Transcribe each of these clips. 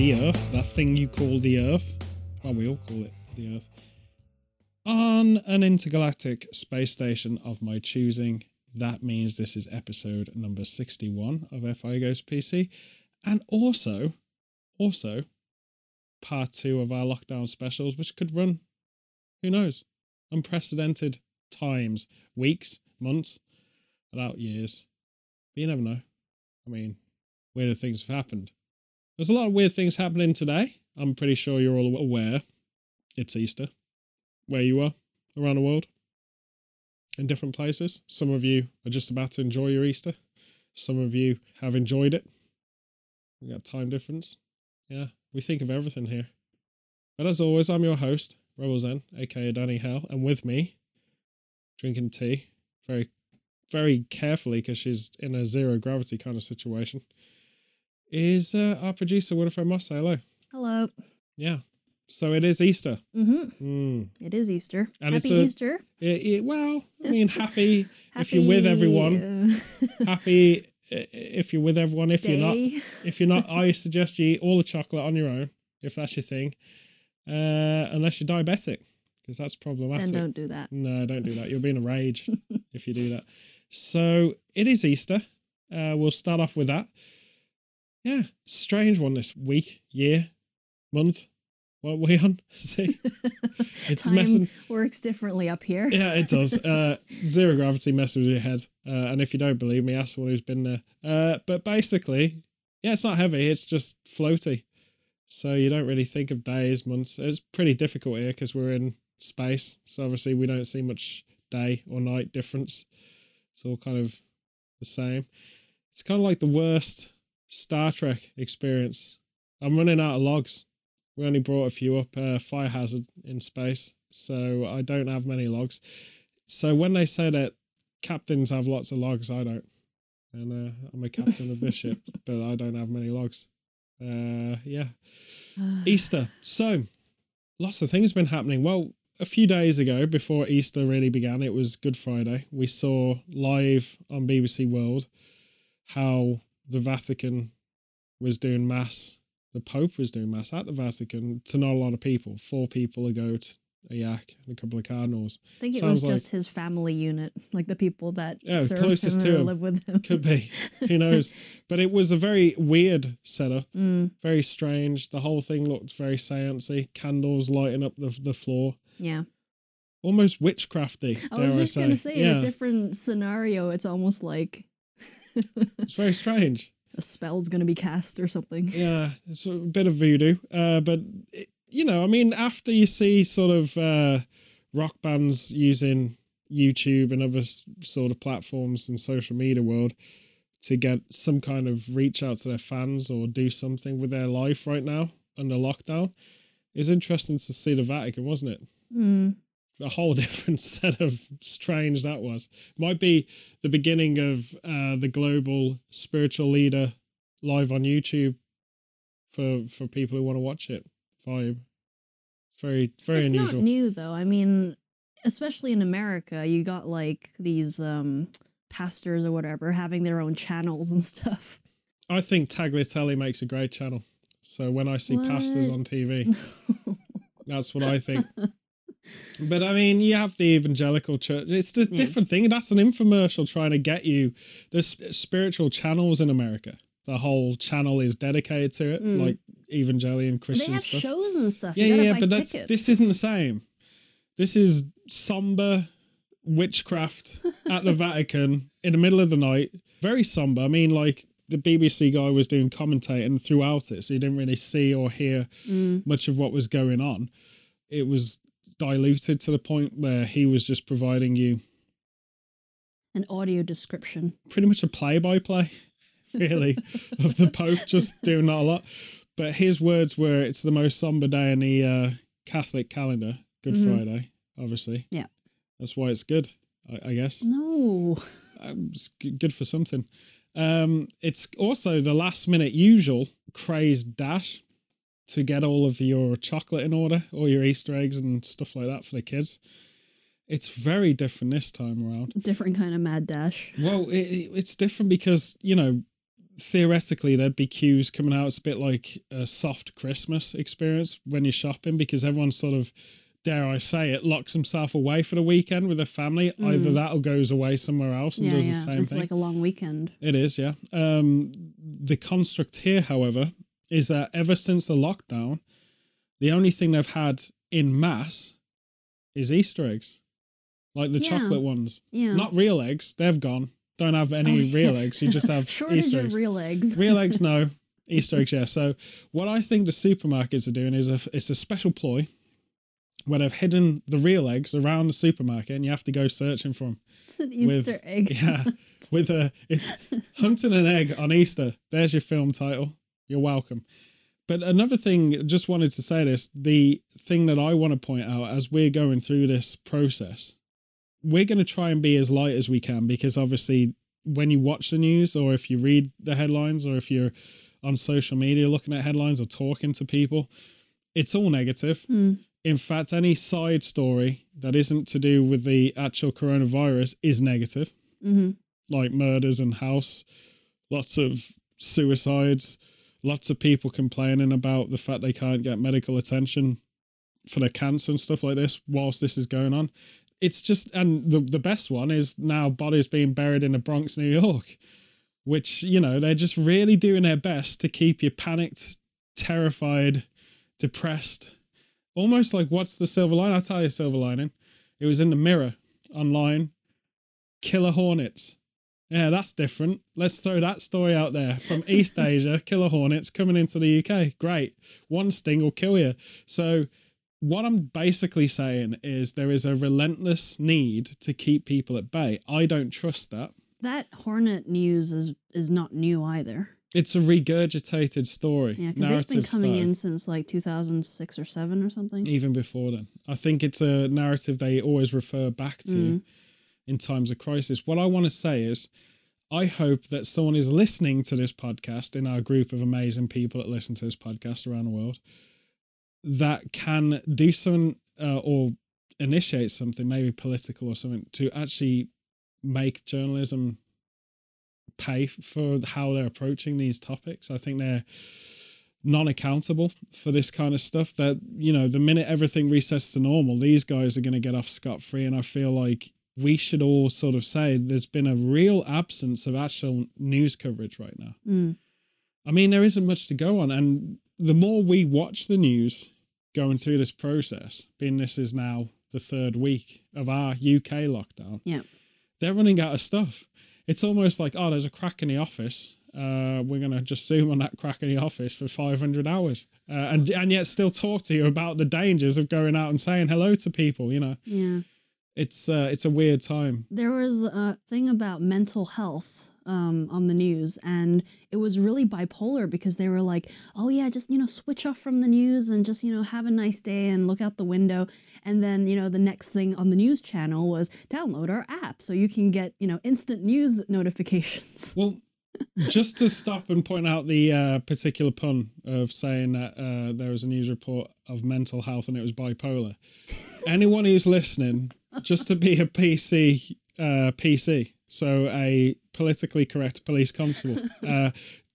the Earth, that thing you call the Earth, well, we all call it the Earth, on an intergalactic space station of my choosing. That means this is episode number 61 of FI Goes PC. And also, also, part two of our lockdown specials, which could run, who knows, unprecedented times, weeks, months, without years. But you never know. I mean, weirder things have happened. There's a lot of weird things happening today. I'm pretty sure you're all aware. It's Easter. Where you are around the world. In different places. Some of you are just about to enjoy your Easter. Some of you have enjoyed it. We got time difference. Yeah, we think of everything here. But as always, I'm your host, Rebel Zen, aka Danny Hell, and with me, drinking tea, very, very carefully because she's in a zero gravity kind of situation, is uh, our producer Winifred Moss. Say hello. Hello. Yeah. So it is Easter. Mm-hmm. Mm. It is Easter. And Happy a- Easter. It, it, well, I mean, happy, if you're with everyone. uh, happy if you're with everyone. If you're not, if you're not, I suggest you eat all the chocolate on your own if that's your thing, uh, unless you're diabetic, because that's problematic. then don't do that. No, don't do that. You'll be in a rage if you do that. So it is Easter. Uh, we'll start off with that. Yeah, strange one this week, year, month. What are we on? See, It's Time messing- works differently up here. yeah, it does. Uh, zero gravity messes with your head. Uh, and if you don't believe me, ask someone who's been there. Uh, but basically, yeah, it's not heavy. It's just floaty. So you don't really think of days, months. It's pretty difficult here because we're in space. So obviously we don't see much day or night difference. It's all kind of the same. It's kind of like the worst Star Trek experience. I'm running out of logs. We only brought a few up. Uh, fire hazard in space, so I don't have many logs. So when they say that captains have lots of logs, I don't. And uh, I'm a captain of this ship, but I don't have many logs. Uh, yeah. Easter. So, lots of things been happening. Well, a few days ago, before Easter really began, it was Good Friday. We saw live on BBC World how the Vatican was doing mass. The Pope was doing mass at the Vatican to not a lot of people. Four people, a goat, a yak, and a couple of cardinals. I think it sounds was just his family unit, like the people that Yeah, closest him to him. live with him. Could be. Who knows? But it was a very weird setup. Mm, Very strange. The whole thing looked very seancey. Candles lighting up the, the floor. yeah. Almost witchcrafty, I was I just say. gonna say in a different scenario, it's almost like it's very strange. a spell's gonna be cast or something. Yeah, it's a bit of voodoo. Uh, but it, you know, I mean, after you see sort of uh, rock bands using YouTube and other sort of platforms and social media world to get some kind of reach out to their fans or do something with their life right now under lockdown, it's interesting to see the Vatican, wasn't it? Mm, a whole different set of strange that was. Might be the beginning of uh, the global spiritual leader live on YouTube for for people who want to watch it. Vibe. Very very it's unusual. not new though. I mean, especially in America, you got like these um pastors or whatever having their own channels and stuff. I think Tagliatelle makes a great channel. So when I see pastors on TV, that's what I think. But I mean, you have the evangelical church. It's a different thing. That's an infomercial trying to get you. There's spiritual channels in America. The whole channel is dedicated to it, Mm. like evangelion they Christian have stuff. shows and stuff. Yeah, yeah, yeah. But that's this isn't the same. This is somber witchcraft at the Vatican in the middle of the night. Very somber. I mean, like the BBC guy was doing commentating throughout it, so you didn't really see or hear Mm, much of what was going on. It was diluted to the point where he was just providing you an audio description. pretty much a play by play, really, of the Pope just doing that a lot. But his words were, "It's the most somber day in the uh, Catholic calendar, Good Mhm. Friday, obviously. Yeah. that's why it's good, I, I guess. No. Um, it's g- good for something. Um, it's also the last minute usual crazed dash to get all of your chocolate in order, all your Easter eggs and stuff like that for the kids. It's very different this time around. Different kind of mad dash. Well, it, it- it's different because you know theoretically there'd be queues coming out. It's a bit like a soft Christmas experience when you're shopping because everyone sort of, dare I say it, locks himself away for the weekend with their family. Either Mm. that or goes away somewhere else and yeah, does yeah. the same it's thing. like a long weekend. It is, yeah. Um, the construct here, however, is that ever since the lockdown, the only thing they've had in mass is Easter eggs, like the Yeah. chocolate ones. Yeah. Not real eggs; they've gone. Don't have any Oh, real eggs. You just have shortage Easter eggs. real eggs. real eggs, no. Easter eggs, yeah. So what I think the supermarkets are doing is a it's a special ploy where they've hidden the real eggs around the supermarket, and you have to go searching for them. it's an with- Easter egg. Yeah, with a it's hunting an egg on Easter. There's your film title. You're welcome. But another thing, just wanted to say this: the thing that I want to point out as we're going through this process, we're going to try and be as light as we can because obviously, when you watch the news or if you read the headlines or if you're on social media looking at headlines or talking to people, it's all negative Hmm. in fact, any side story that isn't to do with the actual coronavirus is negative, hmm like murders and house, lots of suicides, lots of people complaining about the fact they can't get medical attention for their cancer and stuff like this whilst this is going on. It's just, and the, the best one is now bodies being buried in the Bronx, New York, which, you know, they're just really doing their best to keep you panicked, terrified, depressed almost like what's the silver line? I'll tell you silver lining. It was in the mirror online. Killer Hornets. Yeah, that's different. Let's throw that story out there from East Asia. Killer Hornets coming into the UK. Great. One sting will kill you. So, what I'm basically saying is there is a relentless need to keep people at bay. I don't trust that. That Hornet news is is not new either. It's a regurgitated story. Yeah, because they've been coming style. in since like 2006 or seven or something. even before then. I think it's a narrative they always refer back to Mm. In times of crisis. What I want to say is, I hope that someone is listening to this podcast in our group of amazing people that listen to this podcast around the world that can do something uh, or initiate something, maybe political or something, to actually make journalism pay for how they're approaching these topics. I think they're non-accountable for this kind of stuff that you know the minute everything resets to normal these guys are going to get off scot-free and i feel like we should all sort of say there's been a real absence of actual news coverage right now Mm. i mean there isn't much to go on and the more we watch the news going through this process being this is now the third week of our uk lockdown Yeah. they're running out of stuff it's almost like oh there's a crack in the office uh, we're gonna just zoom on that crack in the office for 500 hours uh, and and yet still talk to you about the dangers of going out and saying hello to people you know Yeah. It's uh, it's a weird time There was a thing about mental health um, on the news, and it was really bipolar because they were like, "Oh yeah, just you know, switch off from the news and just you know, have a nice day and look out the window." And then you know, the next thing on the news channel was download our app so you can get you know instant news notifications. well just to stop and point out the uh, particular pun of saying that uh, there was a news report of mental health and it was bipolar anyone who's listening just to be a pc uh, pc so a politically correct police constable. Uh,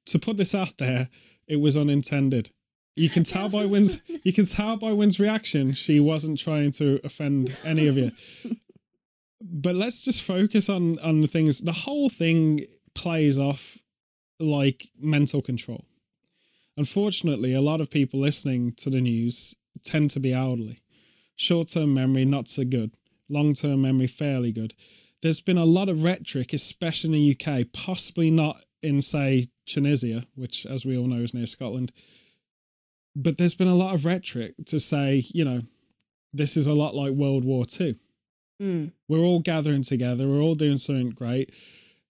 to put this out there it was unintended. You can tell by Wynn's you can tell by Wynn's reaction she wasn't trying to offend any of you. But let's just focus on on the things. The whole thing plays off like mental control. Unfortunately a lot of people listening to the news tend to be elderly. Short-term memory not so good long-term memory fairly good there's been a lot of rhetoric especially in the uk possibly not in say tunisia which as we all know is near scotland but there's been a lot of rhetoric to say you know this is a lot like world war ii Mm. we're all gathering together. We're all doing something great.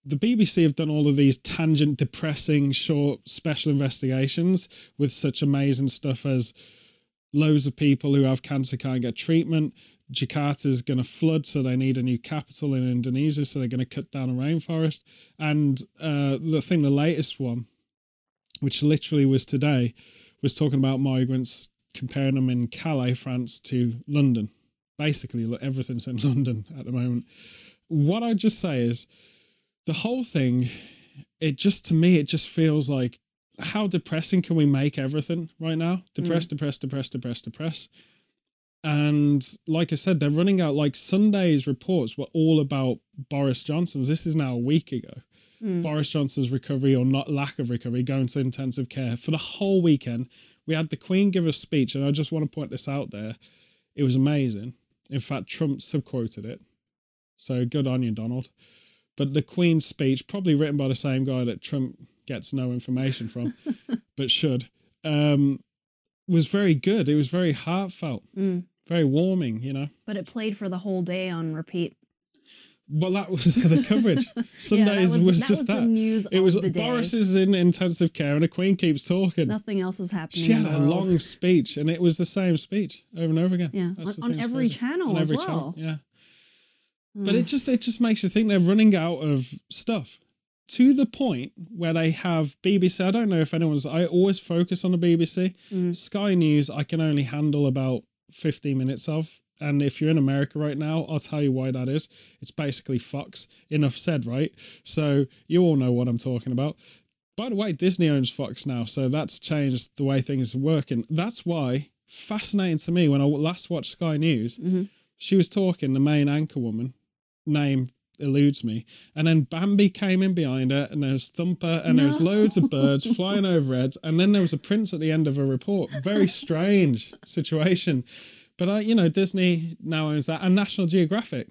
The BBC have done all of these tangent, depressing, short special investigations with such amazing stuff as loads of people who have cancer can't get treatment. Jakarta's going to flood, so they need a new capital in Indonesia, so they're going to cut down a rainforest. And uh, the thing, the latest one, which literally was today, was talking about migrants, comparing them in Calais, France, to London basically everything's in London at the moment. What I just say is the whole thing it just to me it just feels like how depressing can we make everything right now? Depress, depress, depress, depress, depress. And like I said, they're running out like Sunday's reports were all about Boris Johnson's. This is now a week ago. Mm. Boris Johnson's recovery or not lack of recovery, going to intensive care for the whole weekend. We had the Queen give a speech, and I just want to point this out there. It was amazing. In fact, Trump subquoted it. So good on you, Donald. But the Queen's speech, probably written by the same guy that Trump gets no information from, but should, um, was very good. It was very heartfelt, Mm. Very warming, you know. But it played for the whole day on repeat. Well, that was the coverage. Yeah, Sundays that was, that just the that. It was. Boris is in intensive care and the Queen keeps talking. Nothing else is happening. She had a world. long speech and it was the same speech over and over again. Yeah, That's on, on every channel On every as channel, well. yeah. But Mm. it just it just makes you think they're running out of stuff to the point where they have BBC. I don't know if anyone's. I always focus on the BBC. Mm. Sky News I can only handle about 15 minutes of. And if you're in America right now, I'll tell you why that is. It's basically Fox. Enough said, right? So you all know what I'm talking about. By the way, Disney owns Fox now, so that's changed the way things are working. That's why, fascinating to me, when I last watched Sky News, Mhm. she was talking, the main anchor woman, name eludes me, and then Bambi came in behind her, and there was Thumper, and there was loads of birds flying overhead, and then there was a prince at the end of a report. Very strange situation. But I, you know, Disney now owns that, and National Geographic.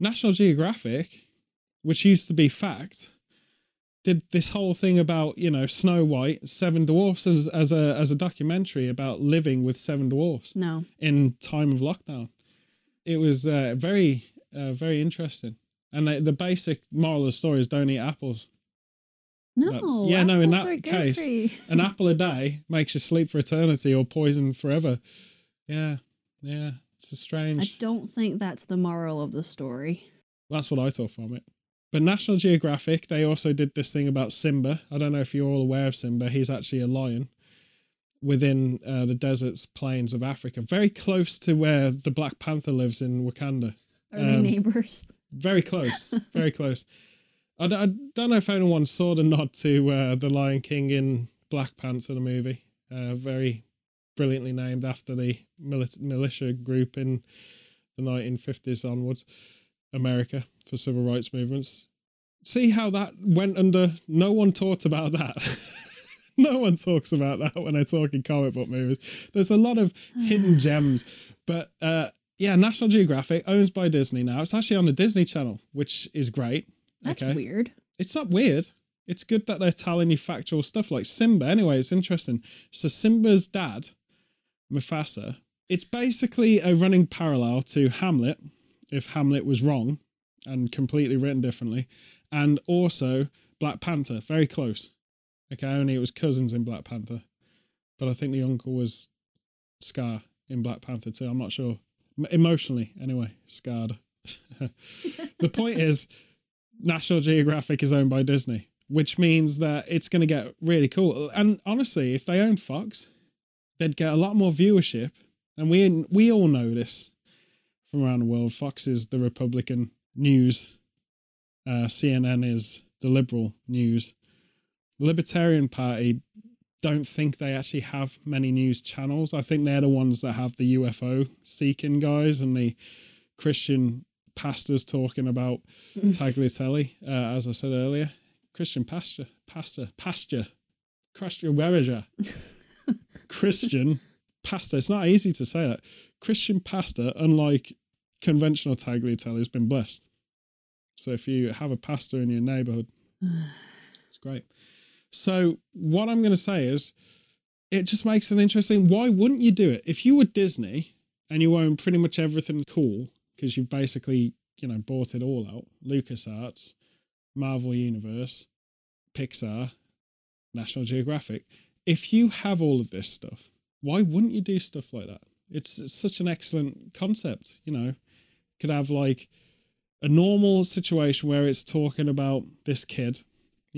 National Geographic, which used to be fact, did this whole thing about you know Snow White, Seven Dwarfs as, as a as a documentary about living with seven dwarfs No. in time of lockdown. It was uh, very uh, very interesting, and the, the basic moral of the story is don't eat apples. No. yeah, no, in that case. An apple a day makes you sleep for eternity or poison forever. Yeah, yeah, it's a strange. I don't think that's the moral of the story. That's what I saw from it. But National Geographic, they also did this thing about Simba. I don't know if you're all aware of Simba. He's actually a lion within uh, the deserts, plains of Africa, very close to where the Black Panther lives in Wakanda. Are they Um, neighbors? Very close, very close. I don't know if anyone saw the nod to uh, the Lion King in Black Panther, the movie. Uh, very brilliantly named after the milit- militia group in the 1950s onwards, America for civil rights movements. See how that went under. No one talked about that. no one talks about that when they're talking comic book movies. There's a lot of hidden gems, but uh, yeah, National Geographic owns by Disney now. It's actually on the Disney Channel, which is great. That's okay. weird. It's not weird. It's good that they're telling you factual stuff like Simba. Anyway, it's interesting. So Simba's dad, Mufasa, it's basically a running parallel to Hamlet, if Hamlet was wrong and completely written differently, and also Black Panther, very close. Okay, only it was cousins in Black Panther, but I think the uncle was Scar in Black Panther too. I'm not sure. Emotionally, anyway, scarred. the point is, National Geographic is owned by Disney, which means that it's going to get really cool. And honestly, if they own Fox, they'd get a lot more viewership. And we we all know this from around the world. Fox is the Republican news. Uh, CNN is the liberal news. Libertarian Party don't think they actually have many news channels. I think they're the ones that have the UFO seeking guys and the Christian pastors talking about Tagliatelle, uh, as I said earlier. Christian pastor, pastor, pasture, Christian Wereger. Christian pastor. It's not easy to say that. Christian pastor, unlike conventional Tagliatelle, has been blessed. So if you have a pastor in your neighborhood, it's great. So what I'm going to say is, it just makes it interesting. Why wouldn't you do it if you were Disney and you own pretty much everything cool because you've basically you know bought it all out? LucasArts, Marvel Universe, Pixar, National Geographic. If you have all of this stuff, why wouldn't you do stuff like that? It's, it's such an excellent concept. You know, could have like a normal situation where it's talking about this kid,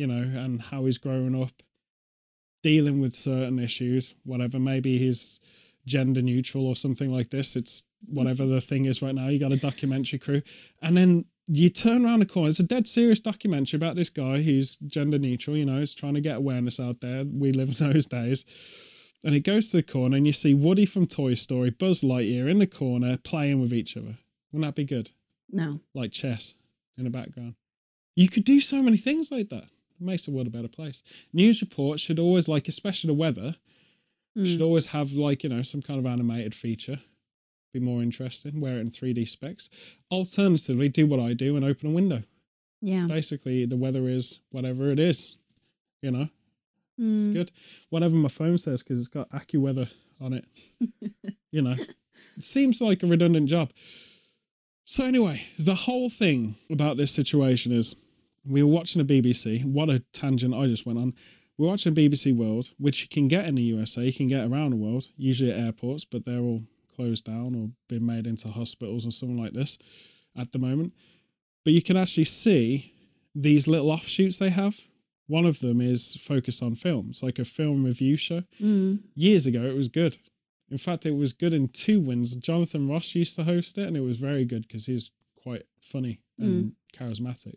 you know, and how he's growing up, dealing with certain issues, whatever. Maybe he's gender neutral or something like this. It's whatever the thing is right now. You got a documentary crew, and then you turn around the corner. It's a dead serious documentary about this guy who's gender neutral. You know, is trying to get awareness out there. We live in those days. And it goes to the corner, and you see Woody from Toy Story, Buzz Lightyear in the corner playing with each other. Wouldn't that be good? No. Like chess in the background. You could do so many things like that. It makes the world a better place. News reports should always, like, especially the weather, Mm. should always have, like, you know, some kind of animated feature. Be more interesting. Wear it in 3D specs. Alternatively, do what I do and open a window. Yeah. Basically, the weather is whatever it is. You know, it's Mm. good. Whatever my phone says, because it's got AccuWeather on it. you know, it seems like a redundant job. So, anyway, the whole thing about this situation is we were watching the BBC. What a tangent I just went on. We're watching BBC World, which you can get in the USA, you can get around the world, usually at airports, but they're all closed down or been made into hospitals or something like this at the moment. But you can actually see these little offshoots they have. One of them is focused on films, like a film review show Mm. years ago it was good in fact it was good in two wins jonathan ross used to host it and it was very good because he's quite funny and charismatic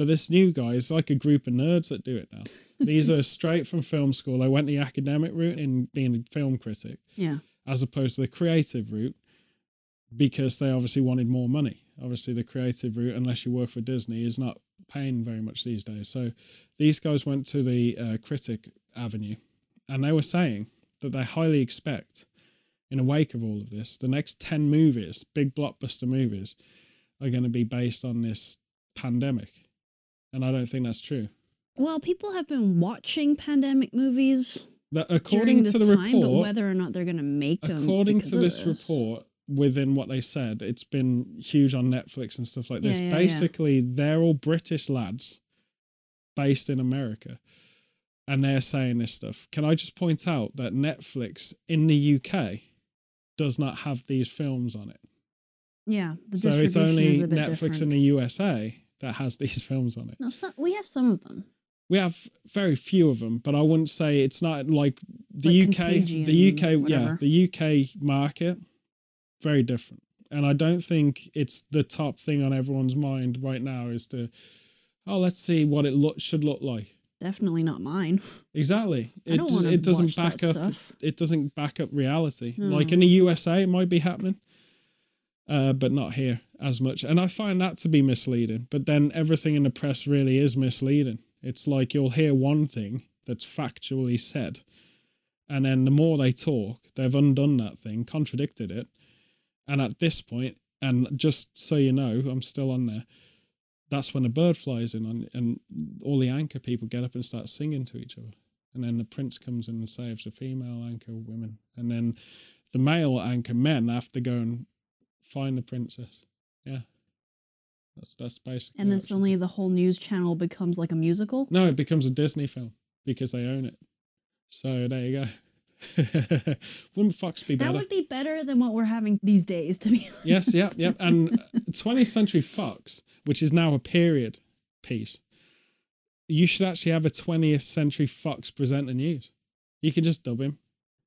but this new guy is like a group of nerds that do it now these are straight from film school I went the academic route in being a film critic Yeah. as opposed to the creative route because they obviously wanted more money. Obviously, the creative route, unless you work for Disney, is not paying very much these days. So these guys went to the uh, critic avenue and they were saying that they highly expect, in the wake of all of this, the next 10 movies, big blockbuster movies, are going to be based on this pandemic. And I don't think that's true. Well, people have been watching pandemic movies That according to the time, but report, whether or not they're going to make them. according to this this report within what they said it's been huge on netflix and stuff like this Yeah, yeah, yeah. basically they're all british lads based in america and they're saying this stuff can i just point out that netflix in the uk does not have these films on it Yeah, so it's only is a bit netflix different. in the usa that has these films on it No, some, we have some of them. we have very few of them, but I wouldn't say it's not like the Like UK. The UK, yeah, the UK market, very different. And I don't think it's the top thing on everyone's mind right now is to, oh, let's see what it look should look like. Definitely not mine. Exactly. I It don't it doesn't back that up. stuff. It doesn't back up reality. No. Like hmm. in the USA, it might be happening, uh, but not here as much. And I find that to be misleading. But then everything in the press really is misleading. It's like you'll hear one thing that's factually said, and then the more they talk, they've undone that thing, contradicted it. And at this point, and just so you know, I'm still on there. That's when a bird flies in, on, and all the anchor people get up and start singing to each other. And then the prince comes in and saves the female anchor women. And then the male anchor men have to go and find the princess. Yeah. That's that's basically And then suddenly the whole news channel becomes like a musical. no, it becomes a Disney film because they own it. So there you go. Wouldn't Fox be better? That would be better than what we're having these days, to be honest. yes, yep, yep. And uh, 20th Century Fox, which is now a period piece, you should actually have a 20th Century Fox present the news. You can just dub him.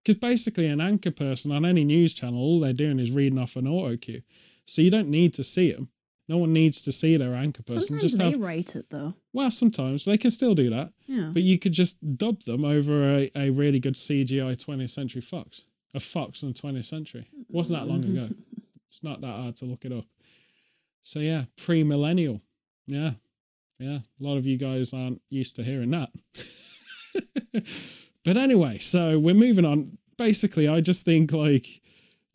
Because basically, an anchor person on any news channel, all they're doing is reading off an auto cue. So you don't need to see them. No one needs to see their anchor person. Sometimes just they have, write it though. well, sometimes they can still do that. Yeah. But you could just dub them over a, a really good CGI 20th Century Fox. A Fox from the 20th century. wasn't that long ago. It's not that hard to look it up. So, yeah, pre millennial. Yeah. Yeah. A lot of you guys aren't used to hearing that. but anyway, so we're moving on. Basically, I just think like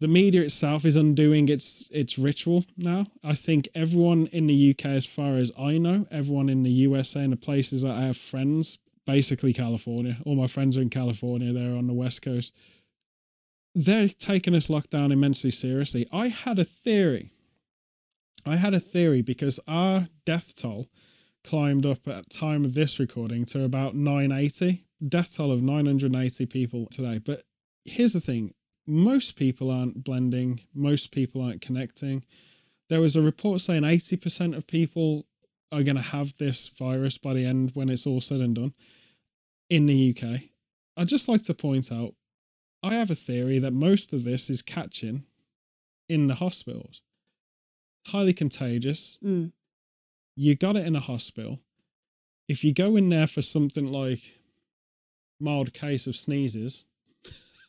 the media itself is undoing its its ritual now. I think everyone in the UK, as far as I know, everyone in the USA and the places that I have friends, basically California. All my friends are in California. They're on the West Coast. They're taking this lockdown immensely seriously. I had a theory. I had a theory because our death toll climbed up at time of this recording to about 980 death toll of 980 people today but here's the thing most people aren't blending most people aren't connecting there was a report saying 80% of people are going to have this virus by the end when it's all said and done in the uk i'd just like to point out i have a theory that most of this is catching in the hospitals highly contagious. Mm. You got it in a hospital. If you go in there for something like mild case of sneezes,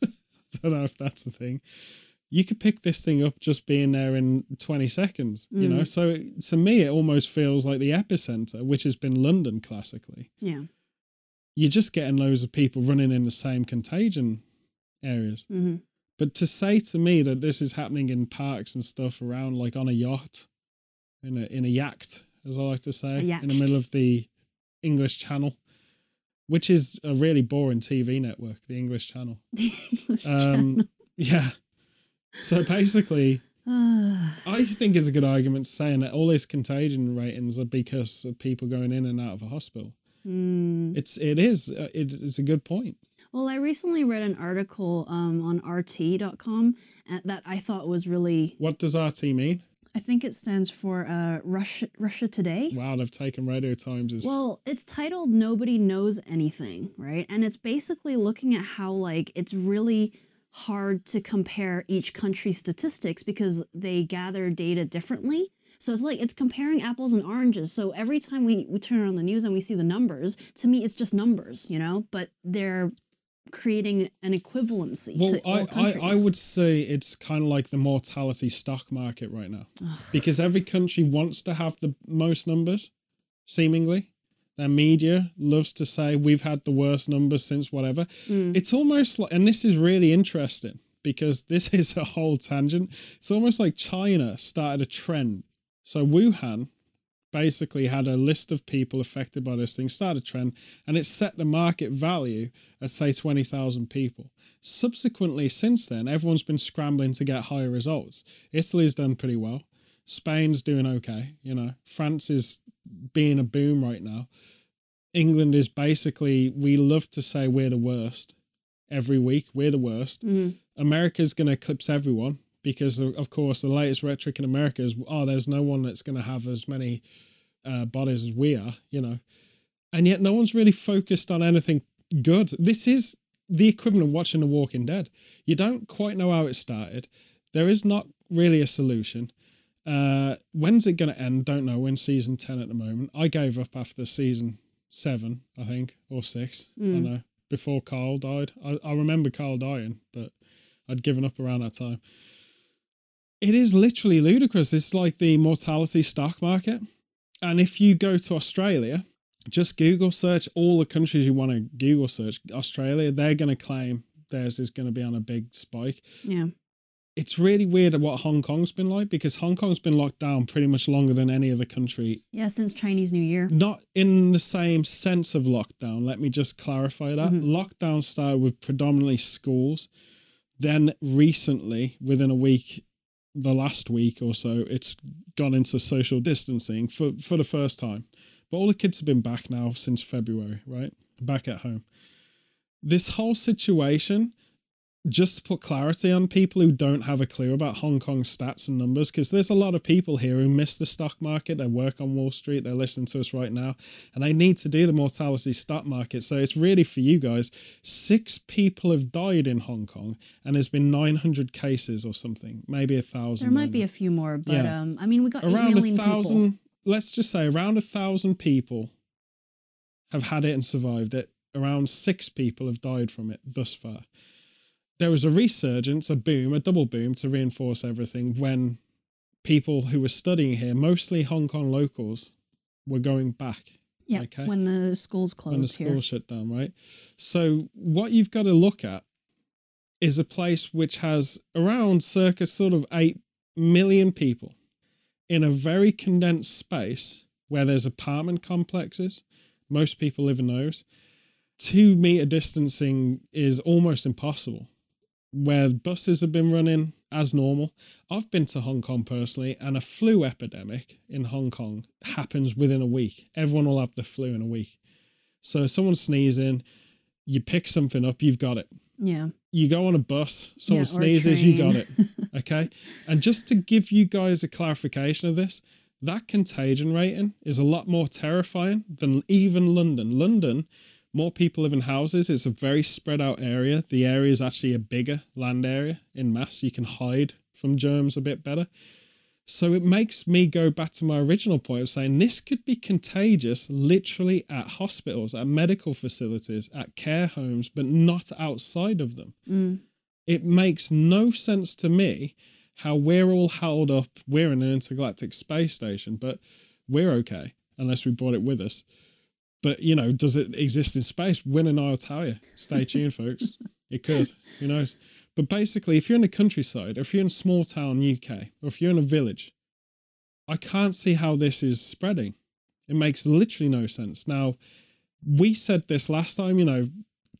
I don't know if that's the thing. You could pick this thing up just being there in 20 seconds, you know? Mm. So to me, it almost feels like the epicenter, which has been London classically. Yeah. You're just getting loads of people running in the same contagion areas. hmm But to say to me that this is happening in parks and stuff around, like on a yacht, in a in a yacht, as I like to say, in the middle of the English Channel, which is a really boring TV network, the English Channel. Um, yeah. So basically, I think it's a good argument saying that all these contagion ratings are because of people going in and out of a hospital. mm. It's it is uh, it is a good point. Well, I recently read an article um, on RT.com and that I thought was really. What does RT mean? I think it stands for uh, Russia Russia Today. Wow, they've taken Radio Times as Well, it's titled Nobody Knows Anything, right? And it's basically looking at how, like, it's really hard to compare each country's statistics because they gather data differently. So it's like it's comparing apples and oranges. So every time we, we turn on the news and we see the numbers, to me, it's just numbers, you know? But they're creating an equivalency Well, I, I, I would say it's kind of like the mortality stock market right now because every country wants to have the most numbers, seemingly. Their media loves to say we've had the worst numbers since whatever. Mm. It's almost like, and this is really interesting because this is a whole tangent. It's almost like China started a trend. So Wuhan basically had a list of people affected by this thing, started a trend, and it set the market value at say 20,000 people. Subsequently, since then, everyone's been scrambling to get higher results. Italy's done pretty well. Spain's doing okay, you know. France is being a boom right now. England is basically, we love to say we're the worst every week. We're the worst. Mhm. America's going to eclipse everyone because, of course, the latest rhetoric in America is, oh, there's no one that's going to have as many uh, bodies as we are, you know. And yet, no one's really focused on anything good. This is the equivalent of watching The Walking Dead. You don't quite know how it started. There is not really a solution. Uh, when's it going to end? Don't know. We're in season 10 at the moment. I gave up after season seven, I think, or six. I Mm. don't know. Before Carl died. I, I remember Carl dying, but I'd given up around that time. It is literally ludicrous. It's like the mortality stock market. And if you go to Australia, just Google search all the countries you want to Google search Australia, they're going to claim theirs is going to be on a big spike. Yeah. It's really weird what Hong Kong's been like because Hong Kong's been locked down pretty much longer than any other country Yeah, since Chinese New Year. not in the same sense of lockdown. Let me just clarify that. Mhm. Lockdown started with predominantly schools. Then recently, within a week, the last week or so, it's gone into social distancing for, for the first time. But all the kids have been back now since February, right? Back at home. This whole situation, just to put clarity on people who don't have a clue about Hong Kong stats and numbers, because there's a lot of people here who miss the stock market. They work on Wall Street, they're listening to us right now, and they need to do the mortality stock market. So it's really for you guys. Six people have died in Hong Kong, and there's been 900 cases or something, maybe a thousand. There might by be a few more, but Yeah. um, I mean, we got around a thousand. thousand. people. Let's just say around a thousand people have had it and survived it. Around six people have died from it thus far. There was a resurgence, a boom, a double boom to reinforce everything when people who were studying here, mostly Hong Kong locals, were going back Yeah, Okay. when the schools closed when the here. school shut down, right? So what you've got to look at is a place which has around circa sort of eight million people in a very condensed space where there's apartment complexes. Most people live in those. Two meter distancing is almost impossible. Where buses have been running as normal. I've been to Hong Kong personally, and a flu epidemic in Hong Kong happens within a week. Everyone will have the flu in a week. So if someone's sneezing, you pick something up, you've got it. Yeah. You go on a bus, someone yeah, sneezes, you got it. Okay. And just to give you guys a clarification of this, that contagion rating is a lot more terrifying than even London. London, more people live in houses. It's a very spread out area. The area is actually a bigger land area in mass. You can hide from germs a bit better. So it makes me go back to my original point of saying this could be contagious literally at hospitals, at medical facilities, at care homes, but not outside of them. Mm. It makes no sense to me how we're all held up. We're in an intergalactic space station, but we're okay unless we brought it with us. But you know, does it exist in space? Win and I'll tell you. Stay tuned, folks. It could. Who knows? But basically, if you're in the countryside, or if you're in small town UK, or if you're in a village, I can't see how this is spreading. It makes literally no sense. Now, we said this last time, you know,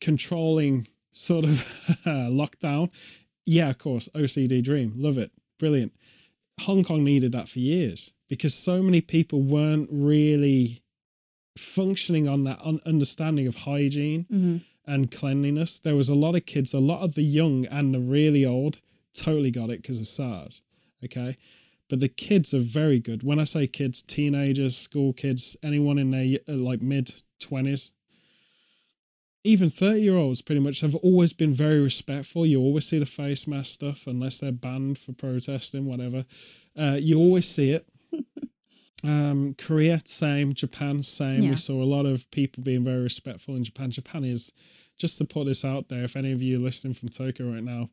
controlling sort of lockdown. Yeah, of course, OCD dream. Love it. Brilliant. Hong Kong needed that for years because so many people weren't really functioning on that un- understanding of hygiene hmm and cleanliness. There was a lot of kids, a lot of the young and the really old totally got it because of SARS. Okay. But the kids are very good. When I say kids, teenagers, school kids, anyone in their uh, like mid 20s, even 30 year olds pretty much have always been very respectful. You always see the face mask stuff, unless they're banned for protesting, whatever. Uh, you always see it. Um, Korea, same. Japan, same. Yeah. We saw a lot of people being very respectful in Japan. Japan is, just to put this out there, if any of you are listening from Tokyo right now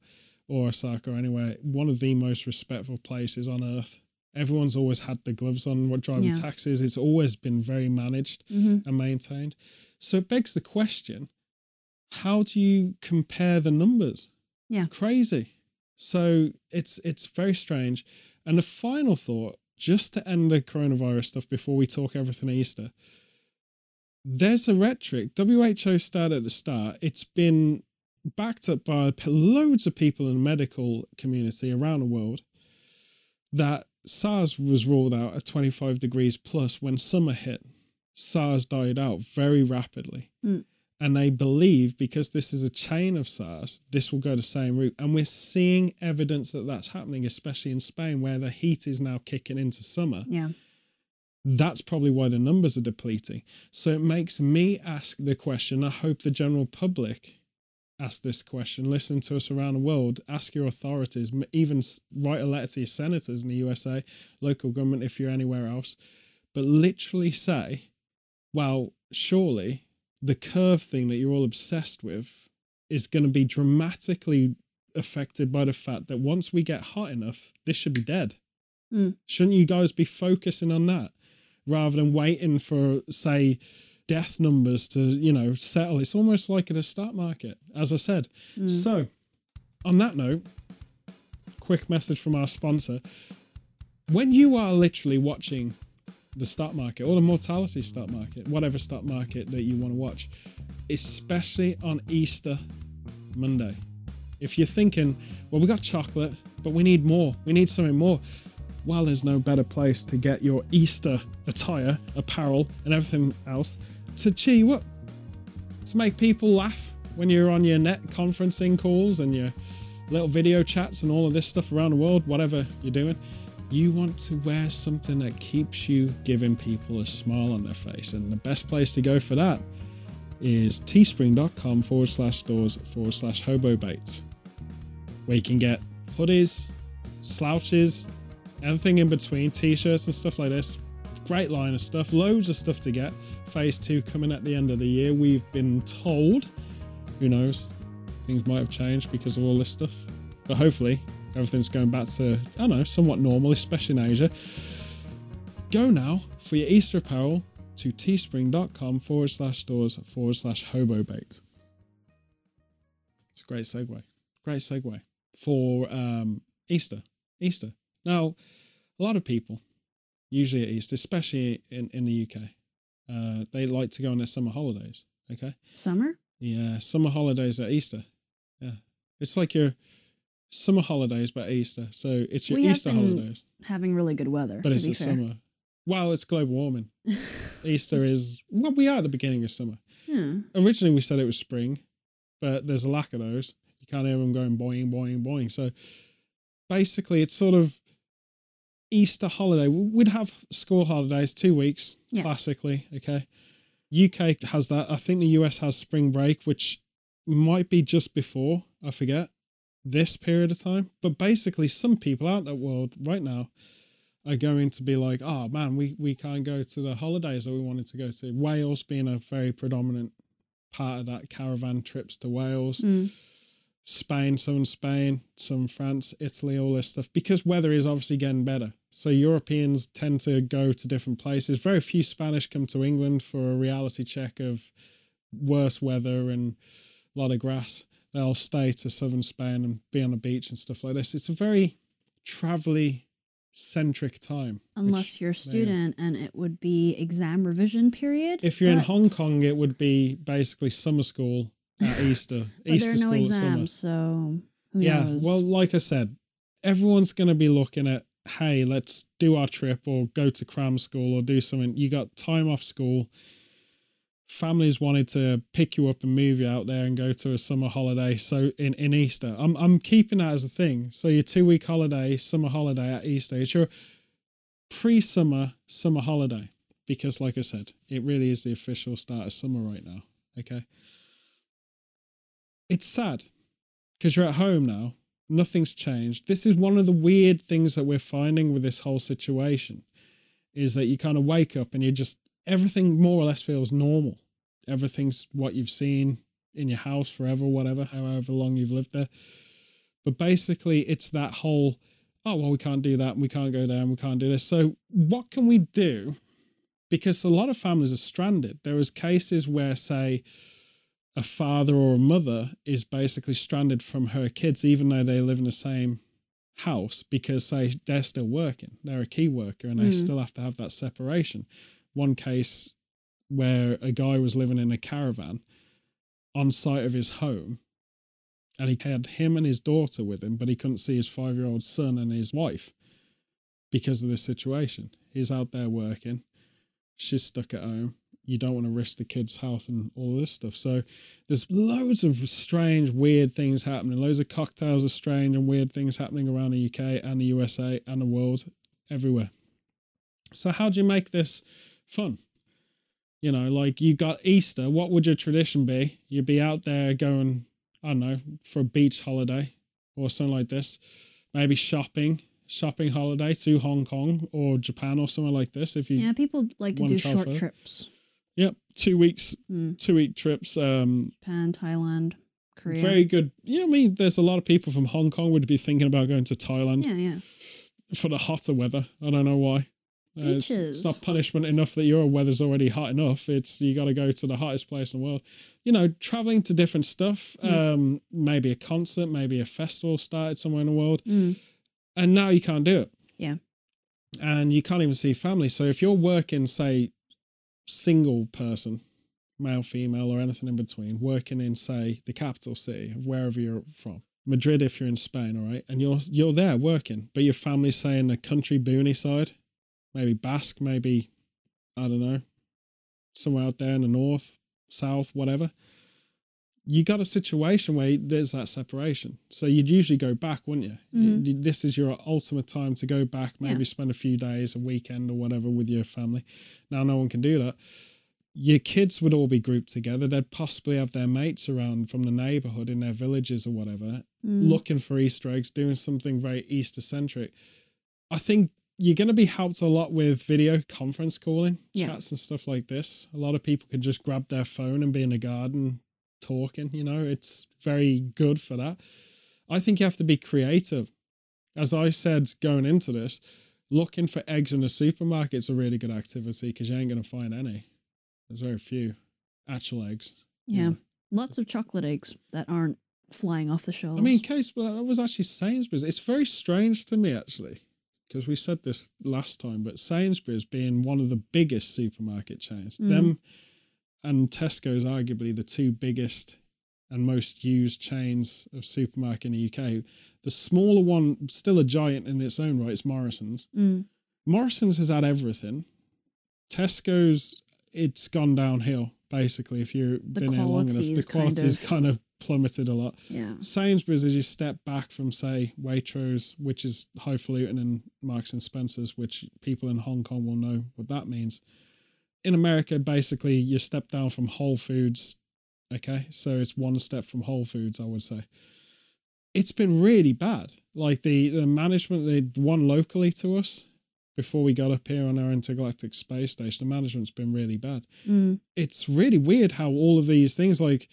or Osaka or anywhere, one of the most respectful places on earth. Everyone's always had the gloves on what driving Yeah. taxis. It's always been very managed hmm and maintained. So it begs the question how do you compare the numbers? Yeah. Crazy. So it's it's very strange. And the final thought, just to end the coronavirus stuff before we talk everything Easter, there's a rhetoric. WHO started at the start. It's been backed up by loads of people in the medical community around the world that SARS was ruled out at 25 degrees plus when summer hit. SARS died out very rapidly. Mm. And they believe because this is a chain of SARS, this will go the same route. And we're seeing evidence that that's happening, especially in Spain, where the heat is now kicking into summer Yeah. that's probably why the numbers are depleting. So it makes me ask the question. I hope the general public ask this question. Listen to us around the world. Ask your authorities. Even write a letter to your senators in the USA, local government if you're anywhere else. But literally say, well, surely the curve thing that you're all obsessed with is going to be dramatically affected by the fact that once we get hot enough, this should be dead. Mm. Shouldn't you guys be focusing on that rather than waiting for, say, death numbers to, you know, settle? It's almost like at a stock market, as I said. Mm. So, on that note, quick message from our sponsor. When you are literally watching the stock market or the mortality stock market, whatever stock market that you want to watch, especially on Easter Monday, if you're thinking, well, we got chocolate, but we need more, we need something more. Well, there's no better place to get your Easter attire, apparel, and everything else to cheer you up, to make people laugh when you're on your net conferencing calls and your little video chats and all of this stuff around the world, whatever you're doing. You want to wear something that keeps you giving people a smile on their face. And the best place to go for that is teespring.com forward slash stores forward slash hobo baits, where you can get hoodies, slouches, everything in between, t shirts and stuff like this. Great line of stuff, loads of stuff to get. Phase two coming at the end of the year, we've been told. Who knows? Things might have changed because of all this stuff. But hopefully, everything's going back to, I don't know, somewhat normal, especially in Asia. Go now for your Easter apparel to teespring.com forward slash stores forward slash hobo bait. It's a great segue. Great segue for um, Easter. Easter. Now, a lot of people, usually at Easter, especially in, in the UK, uh, they like to go on their summer holidays. Okay. Summer? Yeah, summer holidays at Easter. Yeah, it's like your summer holidays but Easter. So it's your We have Easter been holidays, Having really good weather. but it's the fair. summer. Well, it's global warming. Easter is well, we are at the beginning of summer. yeah. Originally, we said it was spring, but there's a lack of those. You can't hear them going boing, boing, boing. So basically, it's sort of Easter holiday. We'd have school holidays, two weeks, Yeah. classically. Okay. UK has that. I think the US has spring break, which might be just before, I forget, this period of time. But basically, some people out in that world right now are going to be like, oh man, we, we can't go to the holidays that we wanted to go to. Wales being a very predominant part of that caravan trips to Wales. Mm. Spain, some Spain, some France, Italy, all this stuff, because weather is obviously getting better. So Europeans tend to go to different places. Very few Spanish come to England for a reality check of worse weather and a lot of grass. They'll stay to southern Spain and be on the beach and stuff like this. It's a very travelly centric time. Unless you're a student and it would be exam revision period. If you're in Hong Kong, it would be basically summer school uh, at Easter. But Easter there are no school exams, so who yeah knows? well like i said everyone's going to be looking at hey let's do our trip or go to cram school or do something you got time off school families wanted to pick you up and move you out there and go to a summer holiday so in, in easter I'm, I'm keeping that as a thing so your two week holiday summer holiday at easter it's your pre-summer summer holiday because like i said it really is the official start of summer right now okay it's sad because you're at home now. Nothing's changed. This is one of the weird things that we're finding with this whole situation is that you kind of wake up and you're just everything more or less feels normal. Everything's what you've seen in your house forever, whatever, however long you've lived there. But basically, it's that whole, oh, well, we can't do that, and we can't go there, and we can't do this. So, what can we do? Because a lot of families are stranded. There is cases where, say, a father or a mother is basically stranded from her kids, even though they live in the same house, because say they're still working, they're a key worker, and they Mm. still have to have that separation. One case where a guy was living in a caravan on site of his home, and he had him and his daughter with him, but he couldn't see his five year old son and his wife because of this situation. He's out there working, she's stuck at home. You don't want to risk the kid's health and all this stuff. So there's loads of strange, weird things happening. Loads of cocktails of strange and weird things happening around the UK and the USA and the world, everywhere. So how do you make this fun? You know, like you got Easter. What would your tradition be? You'd be out there going, I don't know, for a beach holiday or something like this. Maybe shopping, shopping holiday to Hong Kong or Japan or somewhere like this. If you, yeah, people like to do short first. trips. yep, two weeks, Mm. two week trips. Um, Japan, Thailand, Korea. very good. Yeah, I mean, there's a lot of people from Hong Kong would be thinking about going to Thailand yeah, yeah. for the hotter weather. I don't know why. Uh, it's, it's not punishment enough that your weather's already hot enough. It's you got to go to the hottest place in the world. You know, traveling to different stuff. Mm. Um, maybe a concert, maybe a festival started somewhere in the world, Mm. and now you can't do it. Yeah. and you can't even see family. So if you're working, say, single person, male, female, or anything in between, working in, say, the capital city of wherever you're from, Madrid if you're in Spain, all right, and you're you're there working, but your family's say in the country boony side, maybe Basque, maybe I don't know, somewhere out there in the north, south, whatever. You got a situation where there's that separation, so you'd usually go back, wouldn't you? Mhm. You- This is your ultimate time to go back, maybe Yeah. spend a few days, a weekend, or whatever with your family. Now, no one can do that your kids would all be grouped together. They'd possibly have their mates around from the neighborhood in their villages or whatever, Mm. looking for Easter eggs, doing something very Easter centric. I think you're going to be helped a lot with video conference calling, Yeah. chats and stuff like this. A lot of people can just grab their phone and be in the garden talking, you know, it's very good for that. I think you have to be creative. As I said going into this, looking for eggs in the supermarket's a really good activity because you ain't going to find any. There's very few actual eggs. you Yeah. know. Lots of chocolate eggs that aren't flying off the shelves. I mean, case, well, that was actually Sainsbury's. It's very strange to me, actually, because we said this last time, but Sainsbury's being one of the biggest supermarket chains, Mm. them and Tesco's arguably the two biggest and most used chains of supermarket in the UK. The smaller one, still a giant in its own right, is Morrison's. Mm. Morrison's has had everything. Tesco's, it's gone downhill basically. If you've The been here long enough, the quality's kind of- kind of plummeted a lot. Yeah. Sainsbury's, as you step back from, say, Waitrose, which is highfalutin, and Marks and Spencers, which people in Hong Kong will know what that means. In America, basically, you step down from Whole Foods. Okay, so it's one step from Whole Foods, I would say. It's been really bad. Like the the management, the one locally to us, before we got up here on our intergalactic space station. The management's been really bad. Mm. It's really weird how all of these things, like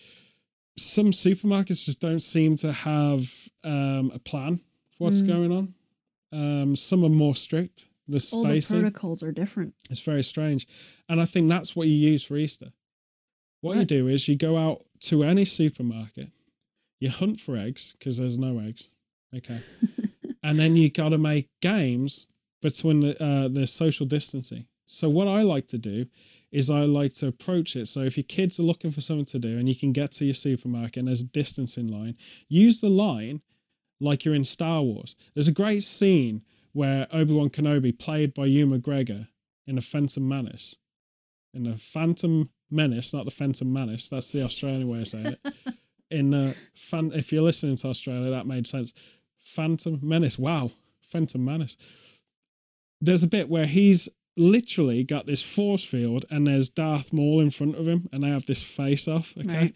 some supermarkets, just don't seem to have um, a plan for what's Mm. going on. Um, some are more strict. The All the protocols are different. It's very strange. And I think that's what you use for Easter. What you do is you go out to any supermarket, you hunt for eggs because there's no eggs. Okay. and then you got to make games between the, uh, the social distancing. So, what I like to do is I like to approach it. So, if your kids are looking for something to do and you can get to your supermarket and there's a distancing line, use the line like you're in Star Wars. There's a great scene where Obi Wan Kenobi, played by Ewan McGregor in a Phantom Menace, in the Phantom Menace, not the Phantom Menace. That's the Australian way of saying it. In uh, the fan, if you're listening to Australia, that made sense. Phantom Menace. Wow, Phantom Menace. There's a bit where he's literally got this force field, and there's Darth Maul in front of him, and they have this face off. Okay, Right.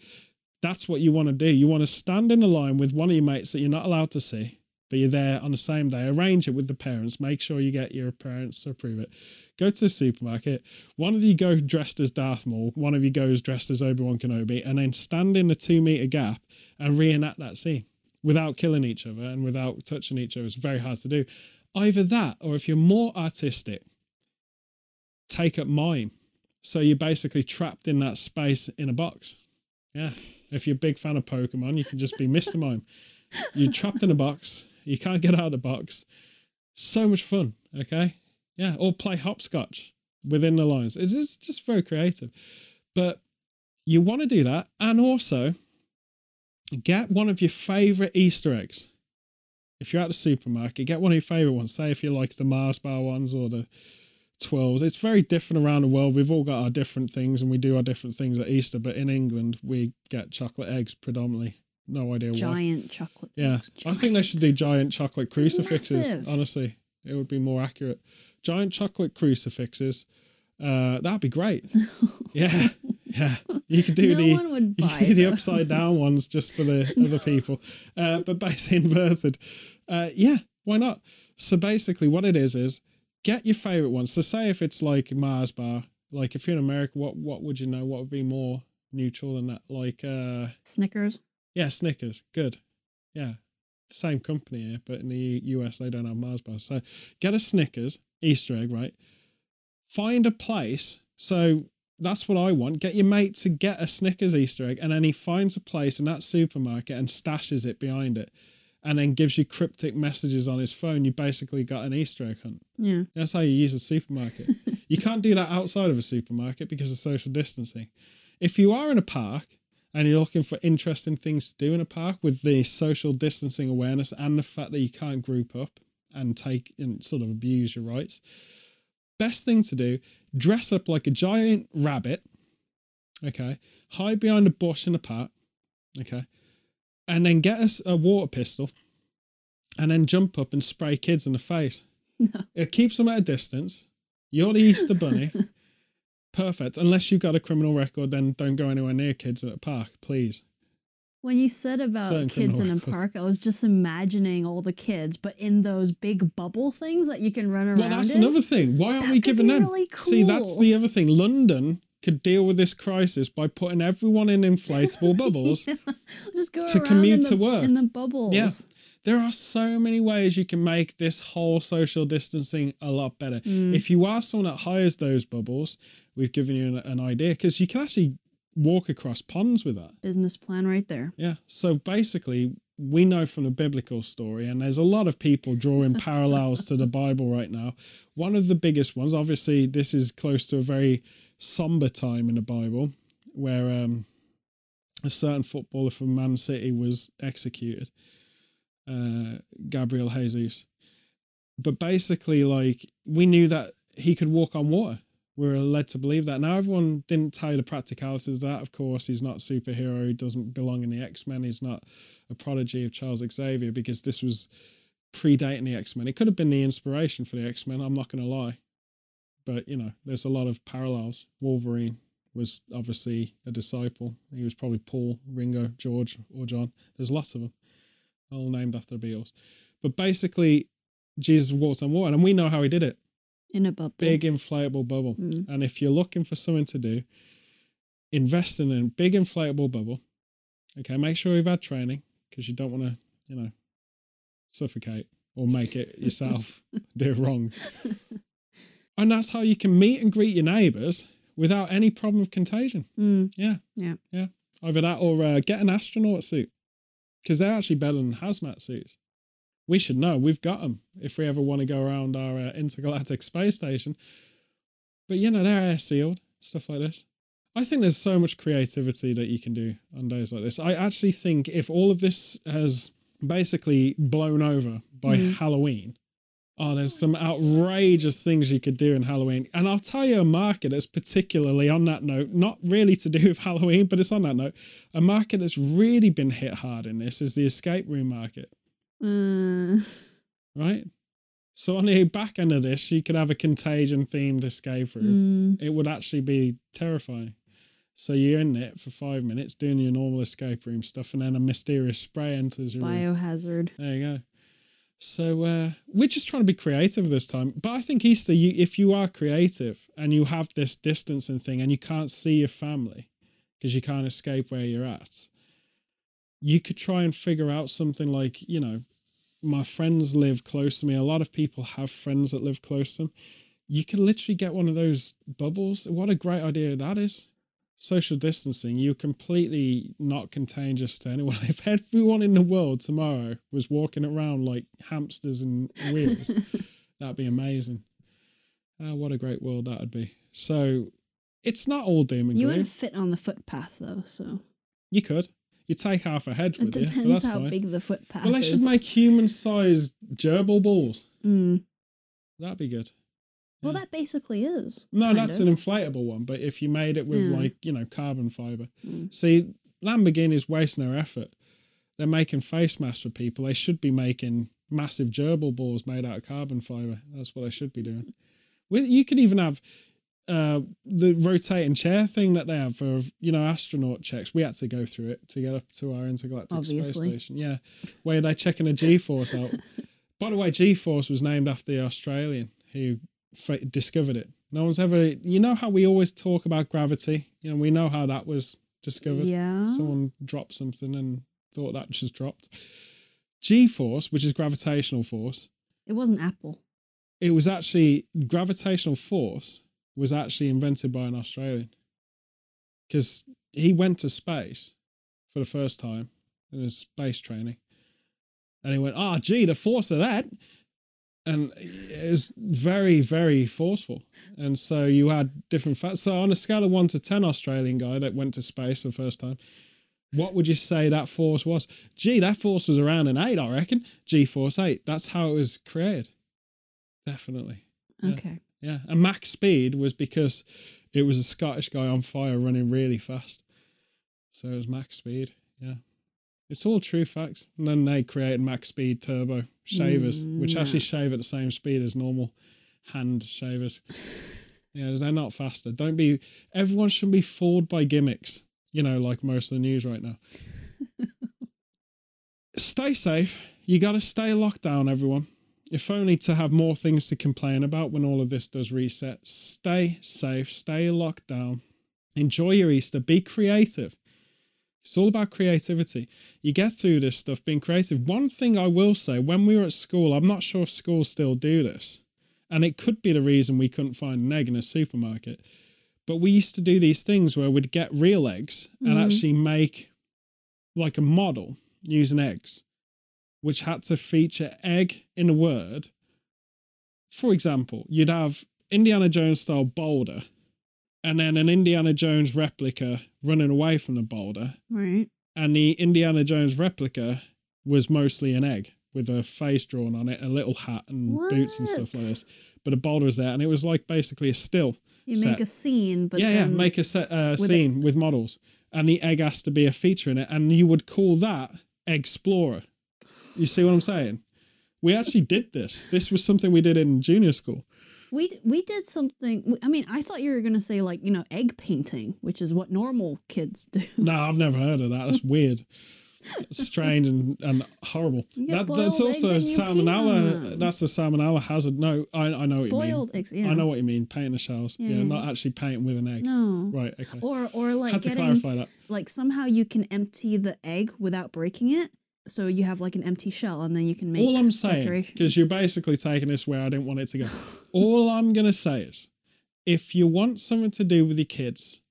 that's what you want to do. You want to stand in a line with one of your mates that you're not allowed to see, but you're there on the same day. Arrange it with the parents. Make sure you get your parents to approve it. Go to the supermarket. One of you go dressed as Darth Maul. One of you goes dressed as Obi Wan Kenobi, and then stand in the two meter gap and reenact that scene without killing each other and without touching each other. It's very hard to do. Either that, or if you're more artistic, take up mime. So you're basically trapped in that space in a box. Yeah. If you're a big fan of Pokemon, you can just be Mr. Mime. You're trapped in a box. You can't get out of the box. So much fun. Okay. Yeah. Or play hopscotch within the lines. It's just, just very creative. But you want to do that. And also get one of your favorite Easter eggs. If you're at the supermarket, get one of your favorite ones. Say if you like the Mars bar ones or the 12s. It's very different around the world. We've all got our different things and we do our different things at Easter. But in England, we get chocolate eggs predominantly. No idea why. Giant chocolate. Yeah, eggs, I think they should do giant chocolate crucifixes. Massive. Honestly, it would be more accurate. Giant chocolate crucifixes. Uh, that'd be great. Yeah, yeah. You could do no the one would you could do the upside down ones just for the other people, uh, but basically inverted. Uh, yeah, why not? So basically, what it is is get your favorite ones. So say if it's like Mars bar, like if you're in America, what what would you know? What would be more neutral than that? Like uh, Snickers. yeah, Snickers. Good. Yeah. Same company here, but in the US they don't have Mars bars. So get a Snickers Easter egg, right? Find a place. So that's what I want. Get your mate to get a Snickers Easter egg, and then he finds a place in that supermarket and stashes it behind it, and then gives you cryptic messages on his phone. You basically got an Easter egg hunt. Yeah. That's how you use a supermarket. you can't do that outside of a supermarket because of social distancing. If you are in a park and you're looking for interesting things to do in a park with the social distancing awareness and the fact that you can't group up and take and sort of abuse your rights, best thing to do, dress up like a giant rabbit, okay, hide behind a bush in a park, okay, and then get us a water pistol and then jump up and spray kids in the face. No. It keeps them at a distance. You're the Easter Bunny. Perfect. Unless you've got a criminal record, then don't go anywhere near kids at a park, please. When you said about Certain kids in a records. park, I was just imagining all the kids, but in those big bubble things that you can run around. Well, that's in. another thing. Why aren't That we giving them? really See, that's the other thing. London could deal with this crisis by putting everyone in inflatable bubbles. Yeah. Just go to commute in the, to work. in the bubbles. Yeah. There are so many ways you can make this whole social distancing a lot better. Mm. If you are someone that hires those bubbles, we've given you an, an idea because you can actually walk across ponds with that. Business plan right there. Yeah. So basically, we know from the biblical story, and there's a lot of people drawing parallels to the Bible right now. One of the biggest ones, obviously, this is close to a very somber time in the Bible where um, a certain footballer from Man City was executed, uh, Gabriel Jesus. But basically, like, we knew that he could walk on water we were led to believe that. Now, everyone didn't tell the practicalities of that. Of course, he's not a superhero. He doesn't belong in the X Men. He's not a prodigy of Charles Xavier because this was predating the X Men. It could have been the inspiration for the X Men. I'm not going to lie. But, you know, there's a lot of parallels. Wolverine was obviously a disciple. He was probably Paul, Ringo, George, or John. There's lots of them, all named after Beatles. But basically, Jesus walked on water, and we know how he did it. In a bubble. big inflatable bubble. Mm. And if you're looking for something to do, invest in a big inflatable bubble. Okay, make sure you've had training because you don't want to, you know, suffocate or make it yourself do it wrong. And that's how you can meet and greet your neighbors without any problem of contagion. Mm. Yeah. Yeah. Yeah. Either that or uh, get an astronaut suit because they're actually better than hazmat suits. We should know. We've got them if we ever want to go around our uh, intergalactic space station. But you know, they're air sealed, stuff like this. I think there's so much creativity that you can do on days like this. I actually think if all of this has basically blown over by Mhm. Halloween, oh, there's some outrageous things you could do in Halloween. And I'll tell you a market that's particularly on that note, not really to do with Halloween, but it's on that note. A market that's really been hit hard in this is the escape room market, Uh, right? So on the back end of this, you could have a contagion themed escape room. mm. It would actually be terrifying. So you're in it for five minutes doing your normal escape room stuff, and then a mysterious spray enters your room. Biohazard. There you go. So uh, we're just trying to be creative this time. But I think Easter, you, if you are creative and you have this distancing thing and you can't see your family because you can't escape where you're at, you could try and figure out something like, you know, my friends live close to me. A lot of people have friends that live close to them. You could literally get one of those bubbles. What a great idea that is. Social distancing, you're completely not contagious to anyone. If everyone in the world tomorrow was walking around like hamsters and wheels, that'd be amazing. Uh, what a great world that would be. So it's not all doom and gloom. you wouldn't fit on the footpath though, so You could. You take half a hedge it with you, depends that's how fine. big the footpath is. well, they is. should make human-sized gerbil balls. Mm. That'd be good. Well, Yeah. that basically is. No, that's of. an inflatable one. But if you made it with Yeah. like you know carbon fiber, Mm. see, Lamborghini's wasting their effort. They're making face masks for people. They should be making massive gerbil balls made out of carbon fiber. That's what they should be doing. With you could even have uh, the rotating chair thing that they have for you know astronaut checks. We had to go through it to get up to our intergalactic space station. Yeah, where they're checking a G force out. By the way, G force was named after the Australian who discovered it. No one's ever. You know how we always talk about gravity. You know we know how that was discovered. Yeah. Someone dropped something and thought that just dropped. G force, which is gravitational force, It wasn't Apple. it was actually gravitational force was actually invented by an Australian because he went to space for the first time in his space training, and he went, "Ah, gee, the force of that." And it was very, very forceful. And so you had different facts. So on a scale of one to 10, Australian guy that went to space for the first time, what would you say that force was? Gee, that force was around an eight, I reckon. G force eight. That's how it was created. Definitely. Yeah. Okay. Yeah. And max speed was because it was a Scottish guy on fire running really fast. So it was max speed. Yeah. It's all true facts. And then they created max speed turbo shavers, Mm, which nah. actually shave at the same speed as normal hand shavers. Yeah, they're not faster. Don't be, everyone should be fooled by gimmicks, you know, like most of the news right now. stay safe. You got to stay locked down, everyone. If only to have more things to complain about when all of this does reset. Stay safe, stay locked down. Enjoy your Easter, be creative. It's all about creativity. You get through this stuff being creative. One thing I will say when we were at school, I'm not sure if schools still do this, and it could be the reason we couldn't find an egg in a supermarket. But we used to do these things where we'd get real eggs and Mhm. actually make like a model using eggs, which had to feature egg in a word. For example, you'd have Indiana Jones style boulder and then an Indiana Jones replica running away from the boulder. Right. And the Indiana Jones replica was mostly an egg with a face drawn on it, a little hat and boots and stuff like this. But a boulder was there, and it was like basically a still. You set. make a scene, but yeah, yeah, make a set, uh, with it- scene with models, and the egg has to be a feature in it, and you would call that Explorer. You see what I'm saying? We actually did this. This was something we did in junior school. We we did something. I mean, I thought you were gonna say like you know egg painting, which is what normal kids do. No, I've never heard of that. That's weird. strange and, and horrible. That, that's also and you paint on salmonella. That's the salmonella hazard. No, I, I know what you mean. Boiled eggs. Yeah. I know what you mean. Painting the shells. Yeah, Yeah, yeah. not actually painting with an egg. No. Right. Okay. Or or like Had to getting clarify that. like somehow you can empty the egg without breaking it, so you have like an empty shell, and then you can make. All I'm saying, because you're basically taking this where I didn't want it to go. All I'm gonna say is, if you want something to do with your kids,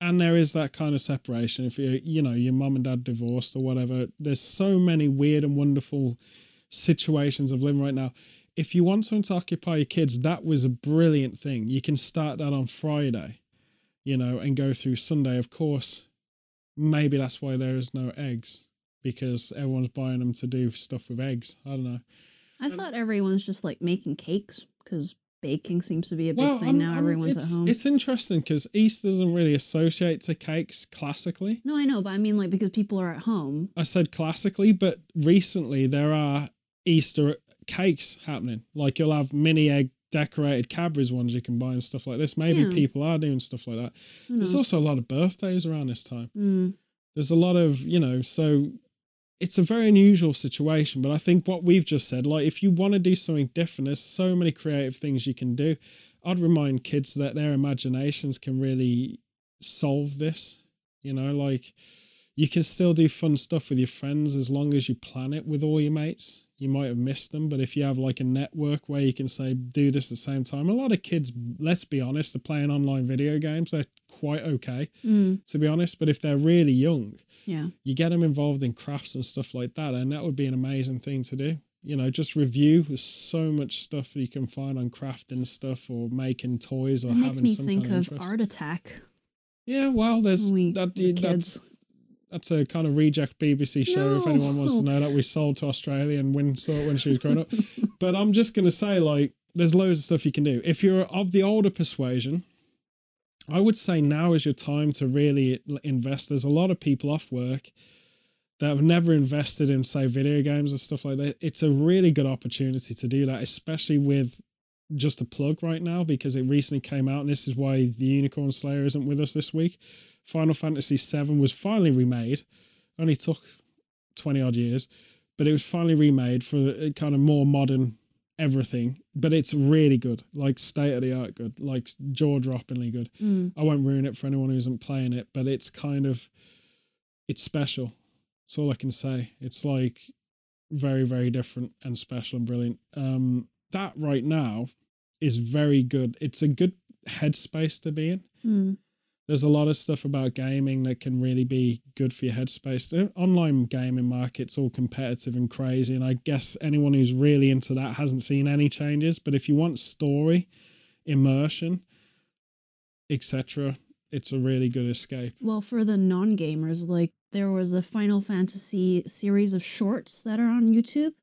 and there is that kind of separation, if you you know your mum and dad divorced or whatever, there's so many weird and wonderful situations of living right now. If you want something to occupy your kids, that was a brilliant thing. You can start that on Friday, you know, and go through Sunday. Of course, maybe that's why there is no eggs because everyone's buying them to do stuff with eggs. I don't know. I thought everyone's just like making cakes because baking seems to be a big well, thing I'm- now. I'm- Everyone's at home. It's interesting because Easter doesn't really associate to cakes classically. No, I know, but I mean like because people are at home. I said classically, but recently there are Easter cakes happening. Like you'll have mini egg decorated Cadbury's ones you can buy and stuff like this. Maybe Yeah. people are doing stuff like that. There's also a lot of birthdays around this time. Mm, There's a lot of, you know, so it's a very unusual situation. But I think what we've just said, like if you want to do something different, there's so many creative things you can do. I'd remind kids that their imaginations can really solve this. You know, like you can still do fun stuff with your friends as long as you plan it with all your mates. You might have missed them, but if you have like a network where you can say do this at the same time, a lot of kids, let's be honest, are playing online video games. They're quite okay, mm, to be honest. But if they're really young, yeah. you get them involved in crafts and stuff like that, and that would be an amazing thing to do. You know, just review. There's so much stuff that you can find on crafting stuff or making toys or makes having me some think kind of, of interest. Art Attack. Yeah, well, there's we that. were That's that's a kind of reject BBC show. If anyone wants to know that, we sold to Australia and Win saw it when she was growing up. But I'm just gonna say, like, there's loads of stuff you can do. If you're of the older persuasion, I would say now is your time to really invest. There's a lot of people off work that have never invested in, say, video games and stuff like that. It's a really good opportunity to do that, especially with just a plug right now because it recently came out, and this is why the Unicorn Slayer isn't with us this week. Final Fantasy VII was finally remade. Only took twenty odd years, but it was finally remade for a kind of more modern everything. But it's really good, like state of the art good, like jaw droppingly good. Mm, I won't ruin it for anyone who isn't playing it, but it's kind of it's special. That's all I can say. It's like very, very different and special and brilliant. Um that right now is very good. It's a good headspace to be in. mm. There's a lot of stuff about gaming that can really be good for your headspace. The online gaming market's all competitive and crazy, and I guess anyone who's really into that hasn't seen any changes. But if you want story, immersion, etc., it's a really good escape. Well, for the non gamers, like there was a Final Fantasy series of shorts that are on YouTube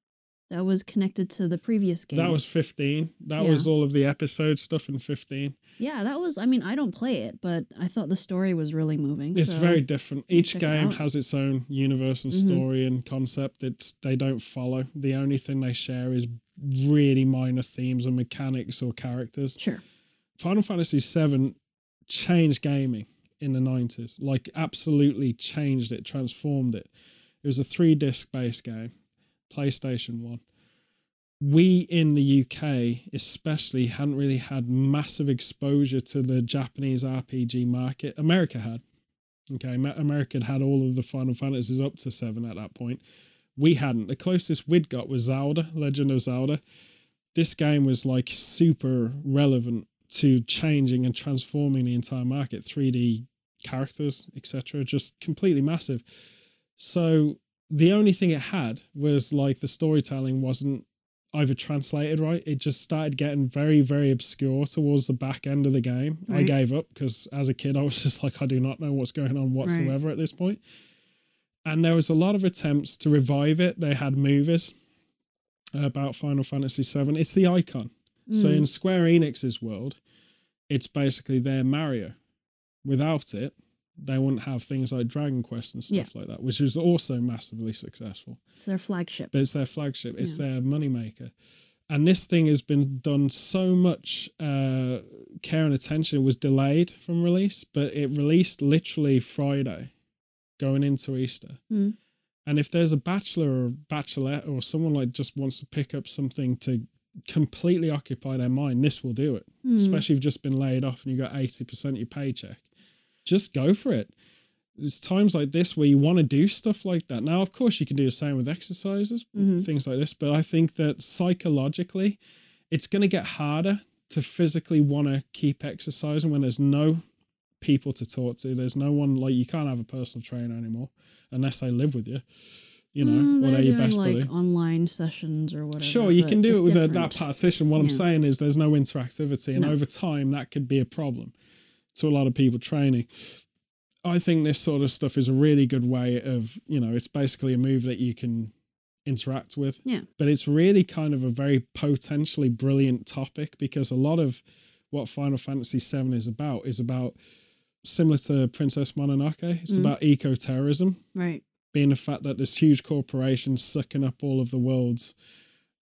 that was connected to the previous game. That was 15. That Yeah. was all of the episode stuff in 15. yeah, that was. I mean, I don't play it, but I thought the story was really moving. It's so- very different. Each check it game has its own universe and Mhm. story and concept. It's they don't follow. The only thing they share is really minor themes and mechanics or characters. sure. Final Fantasy VII changed gaming in the 90s. Like absolutely changed it, transformed it. It was a three disc based game, PlayStation 1. We in the UK, especially, hadn't really had massive exposure to the Japanese RPG market. America had. Okay, America had had all of the Final Fantasies up to seven at that point. We hadn't. The closest we'd got was Zelda, Legend of Zelda. This game was like super relevant to changing and transforming the entire market 3d characters etc just completely massive so the only thing it had was like the storytelling wasn't either translated right. It just started getting very very obscure towards the back end of the game. I gave up because as a kid i was just like i do not know what's going on whatsoever at this point. and there was a lot of attempts to revive it. They had movies about final fantasy 7 it's the icon. So Mm. in Square Enix's world, it's basically their Mario. Without it, they wouldn't have things like Dragon Quest and stuff like that, which was also massively successful. it's their flagship. But it's their flagship, it's Yeah. their moneymaker. And this thing has been done so much uh, care and attention. It was delayed from release, but it released literally Friday, going into Easter. Mm. And if there's a bachelor or bachelorette or someone like just wants to pick up something to completely occupy their mind, this will do it. Mm. Especially if you've just been laid off and you got 80% of your paycheck. Just go for it. There's times like this where you want to do stuff like that. Now, of course, you can do the same with exercises, Mhm. things like this, but I think that psychologically, it's going to get harder to physically want to keep exercising when there's no people to talk to. There's no one like you can't have a personal trainer anymore unless they live with you, you know, Mm, or they're they're your best like buddy. online sessions or whatever. Sure, you can do it with a, that partition. What I'm saying is there's no interactivity, and No. over time that could be a problem to a lot of people training. I think this sort of stuff is a really good way of, you know, it's basically a move that you can interact with. Yeah. But it's really kind of a very potentially brilliant topic because a lot of what Final Fantasy VII is about is about similar to Princess Mononoke. It's Mm. about eco terrorism Right. being the fact that this huge corporation sucking up all of the world's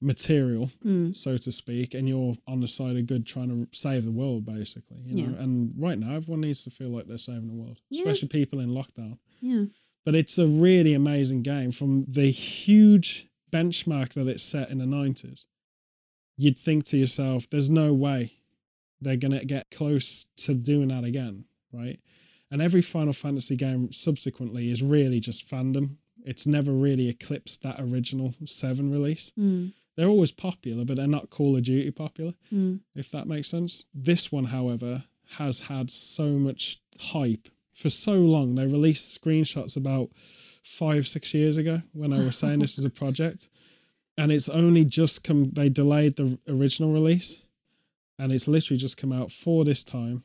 material, Mm. so to speak, and you're on the side of good trying to save the world, basically. You know, Yeah. and right now everyone needs to feel like they're saving the world, Yeah. especially people in lockdown. Yeah. But it's a really amazing game from the huge benchmark that it set in the 90s. You'd think to yourself, there's no way they're going to get close to doing that again, right? And every Final Fantasy game subsequently is really just fandom. It's never really eclipsed that original 7 release. Mm. They're always popular, but they're not Call of Duty popular, Mm. if that makes sense. This one, however, has had so much hype for so long. They released screenshots about five, six years ago when I was saying this was a project. And it's only just come, they delayed the original release and it's literally just come out for this time.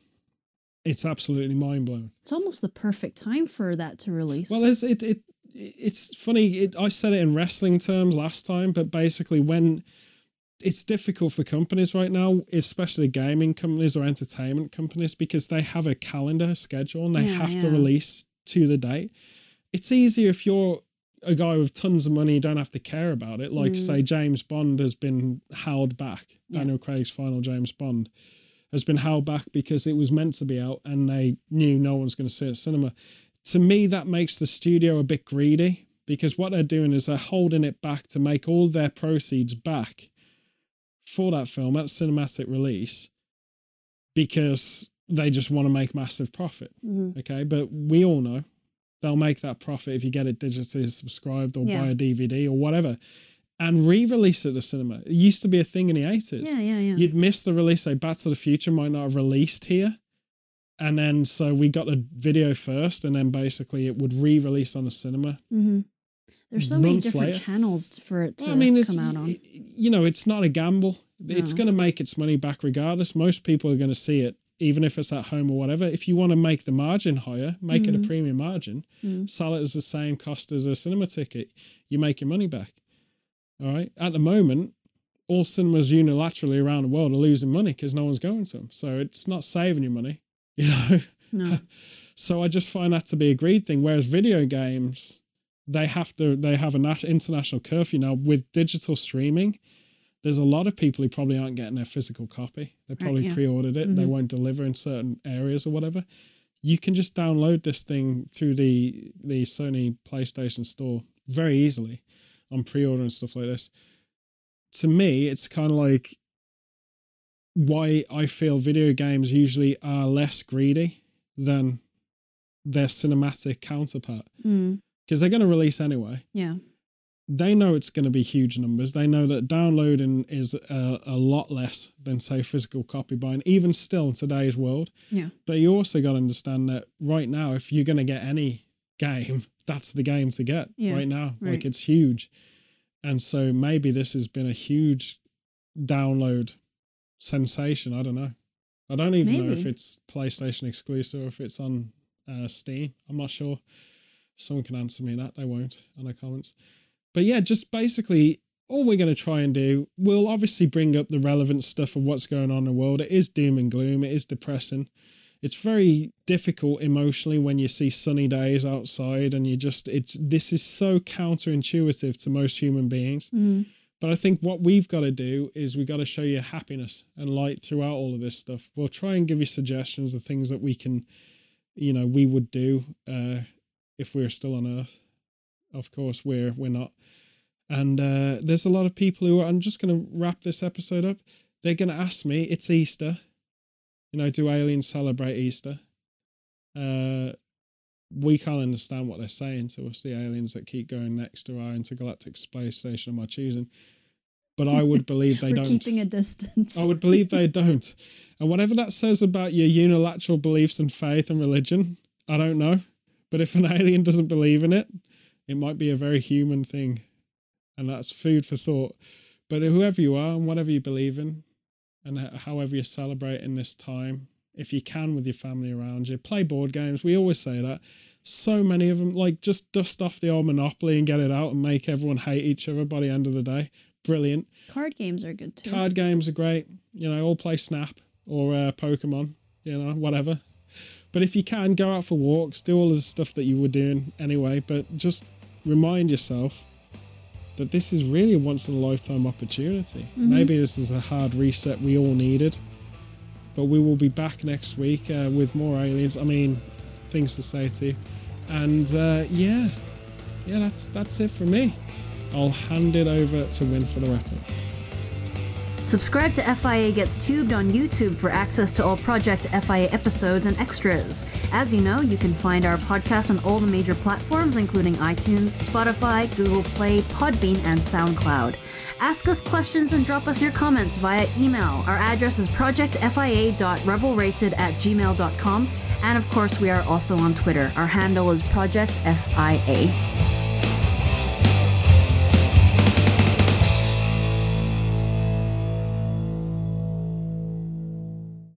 It's absolutely mind blowing. It's almost the perfect time for that to release. Well, it's it it it's funny. It, I said it in wrestling terms last time, but basically, when it's difficult for companies right now, especially gaming companies or entertainment companies, because they have a calendar schedule and they Yeah, have to release to the date. It's easier if you're a guy with tons of money, you don't have to care about it. Like, Mm. say, James Bond has been held back. Yeah. Daniel Craig's final James Bond has been held back because it was meant to be out and they knew no one's going to see it cinema. To me, that makes the studio a bit greedy because what they're doing is they're holding it back to make all their proceeds back for that film at cinematic release because they just want to make massive profit. Mhm. Okay. But we all know they'll make that profit if you get it digitally subscribed or Yeah. buy a DVD or whatever and re release it at the cinema. It used to be a thing in the 80s yeah, yeah, yeah. you'd miss the release. Say Back to the Future might not have released here, and then so we got the video first, and then basically it would re-release on the cinema. Mm-hmm. There's so many different later. channels for it to Well, I mean, come out on. you know, it's not a gamble. It's going to make its money back regardless. Most people are going to see it, even if it's at home or whatever. If you want to make the margin higher, make it a Mhm. premium margin. Mm. Sell it as the same cost as a cinema ticket. You make your money back. All right. At the moment, all cinemas unilaterally around the world are losing money because no one's going to them. So it's not saving you money, you know. No. So I just find that to be a greed thing. Whereas video games, they have to they have an international curfew now with digital streaming. There's a lot of people who probably aren't getting their physical copy. They probably yeah. pre-ordered it. They Mhm. won't deliver in certain areas or whatever. You can just download this thing through the the Sony PlayStation Store very easily on pre-order and stuff like this. To me, it's kind of like why I feel video games usually are less greedy than their cinematic counterpart Mm. because they're going to release anyway. Yeah. They know it's going to be huge numbers. They know that downloading is a, a lot less than, say, physical copy buying, even still in today's world. Yeah. But you also got to understand that right now, if you're going to get any game, that's the game to get Yeah, right now. right. Like it's huge. And so maybe this has been a huge download sensation. I don't know. I don't even know if it's PlayStation exclusive or if it's on uh, Steam. I'm not sure. Someone can answer me that. They won't on the comments. But yeah, just basically all we're going to try and do, we'll obviously bring up the relevant stuff of what's going on in the world. It is doom and gloom. It is depressing. It's very difficult emotionally when you see sunny days outside and you just, it's, this is so counterintuitive to most human beings. Mm. But I think what we've got to do is we've got to show you happiness and light throughout all of this stuff. We'll try and give you suggestions of things that we can, you know, we would do uh, if we were still on Earth. of course we're we're not. And uh, there's a lot of people who are, I'm just going to wrap this episode up. They're going to ask me, it's Easter. You know, do aliens celebrate Easter? Uh, we can't understand what they're saying to us, the aliens that keep going next to our intergalactic space station of my choosing. But I would believe they We're don't. keeping a distance. I would believe they don't. And whatever that says about your unilateral beliefs and faith and religion, I don't know. But if an alien doesn't believe in it, it might be a very human thing. And that's food for thought. But whoever you are and whatever you believe in, and however you celebrate in this time, if you can with your family around you, play board games. We always say that. So many of them, like just dust off the old Monopoly and get it out and make everyone hate each other by the end of the day. Brilliant. Card games are good too. Card games are great. You know, all play Snap or uh, Pokemon, you know, whatever. But if you can, go out for walks, do all of the stuff that you were doing anyway. But just remind yourself that this is really a once in a lifetime opportunity. Maybe this is a hard reset we all needed. But we will be back next week uh, with more aliens. I mean, things to say to you. And uh, yeah, yeah, that's that's it for me. I'll hand it over to Win for the wrap up. Subscribe to FIA Gets Tubed on YouTube for access to all Project FIA episodes and extras. As you know, you can find our podcast on all the major platforms, including iTunes, Spotify, Google Play, Podbean, and SoundCloud. Ask us questions and drop us your comments via email. Our address is projectfia.rebelrated at gmail.com. And of course, we are also on Twitter. Our handle is Project FIA.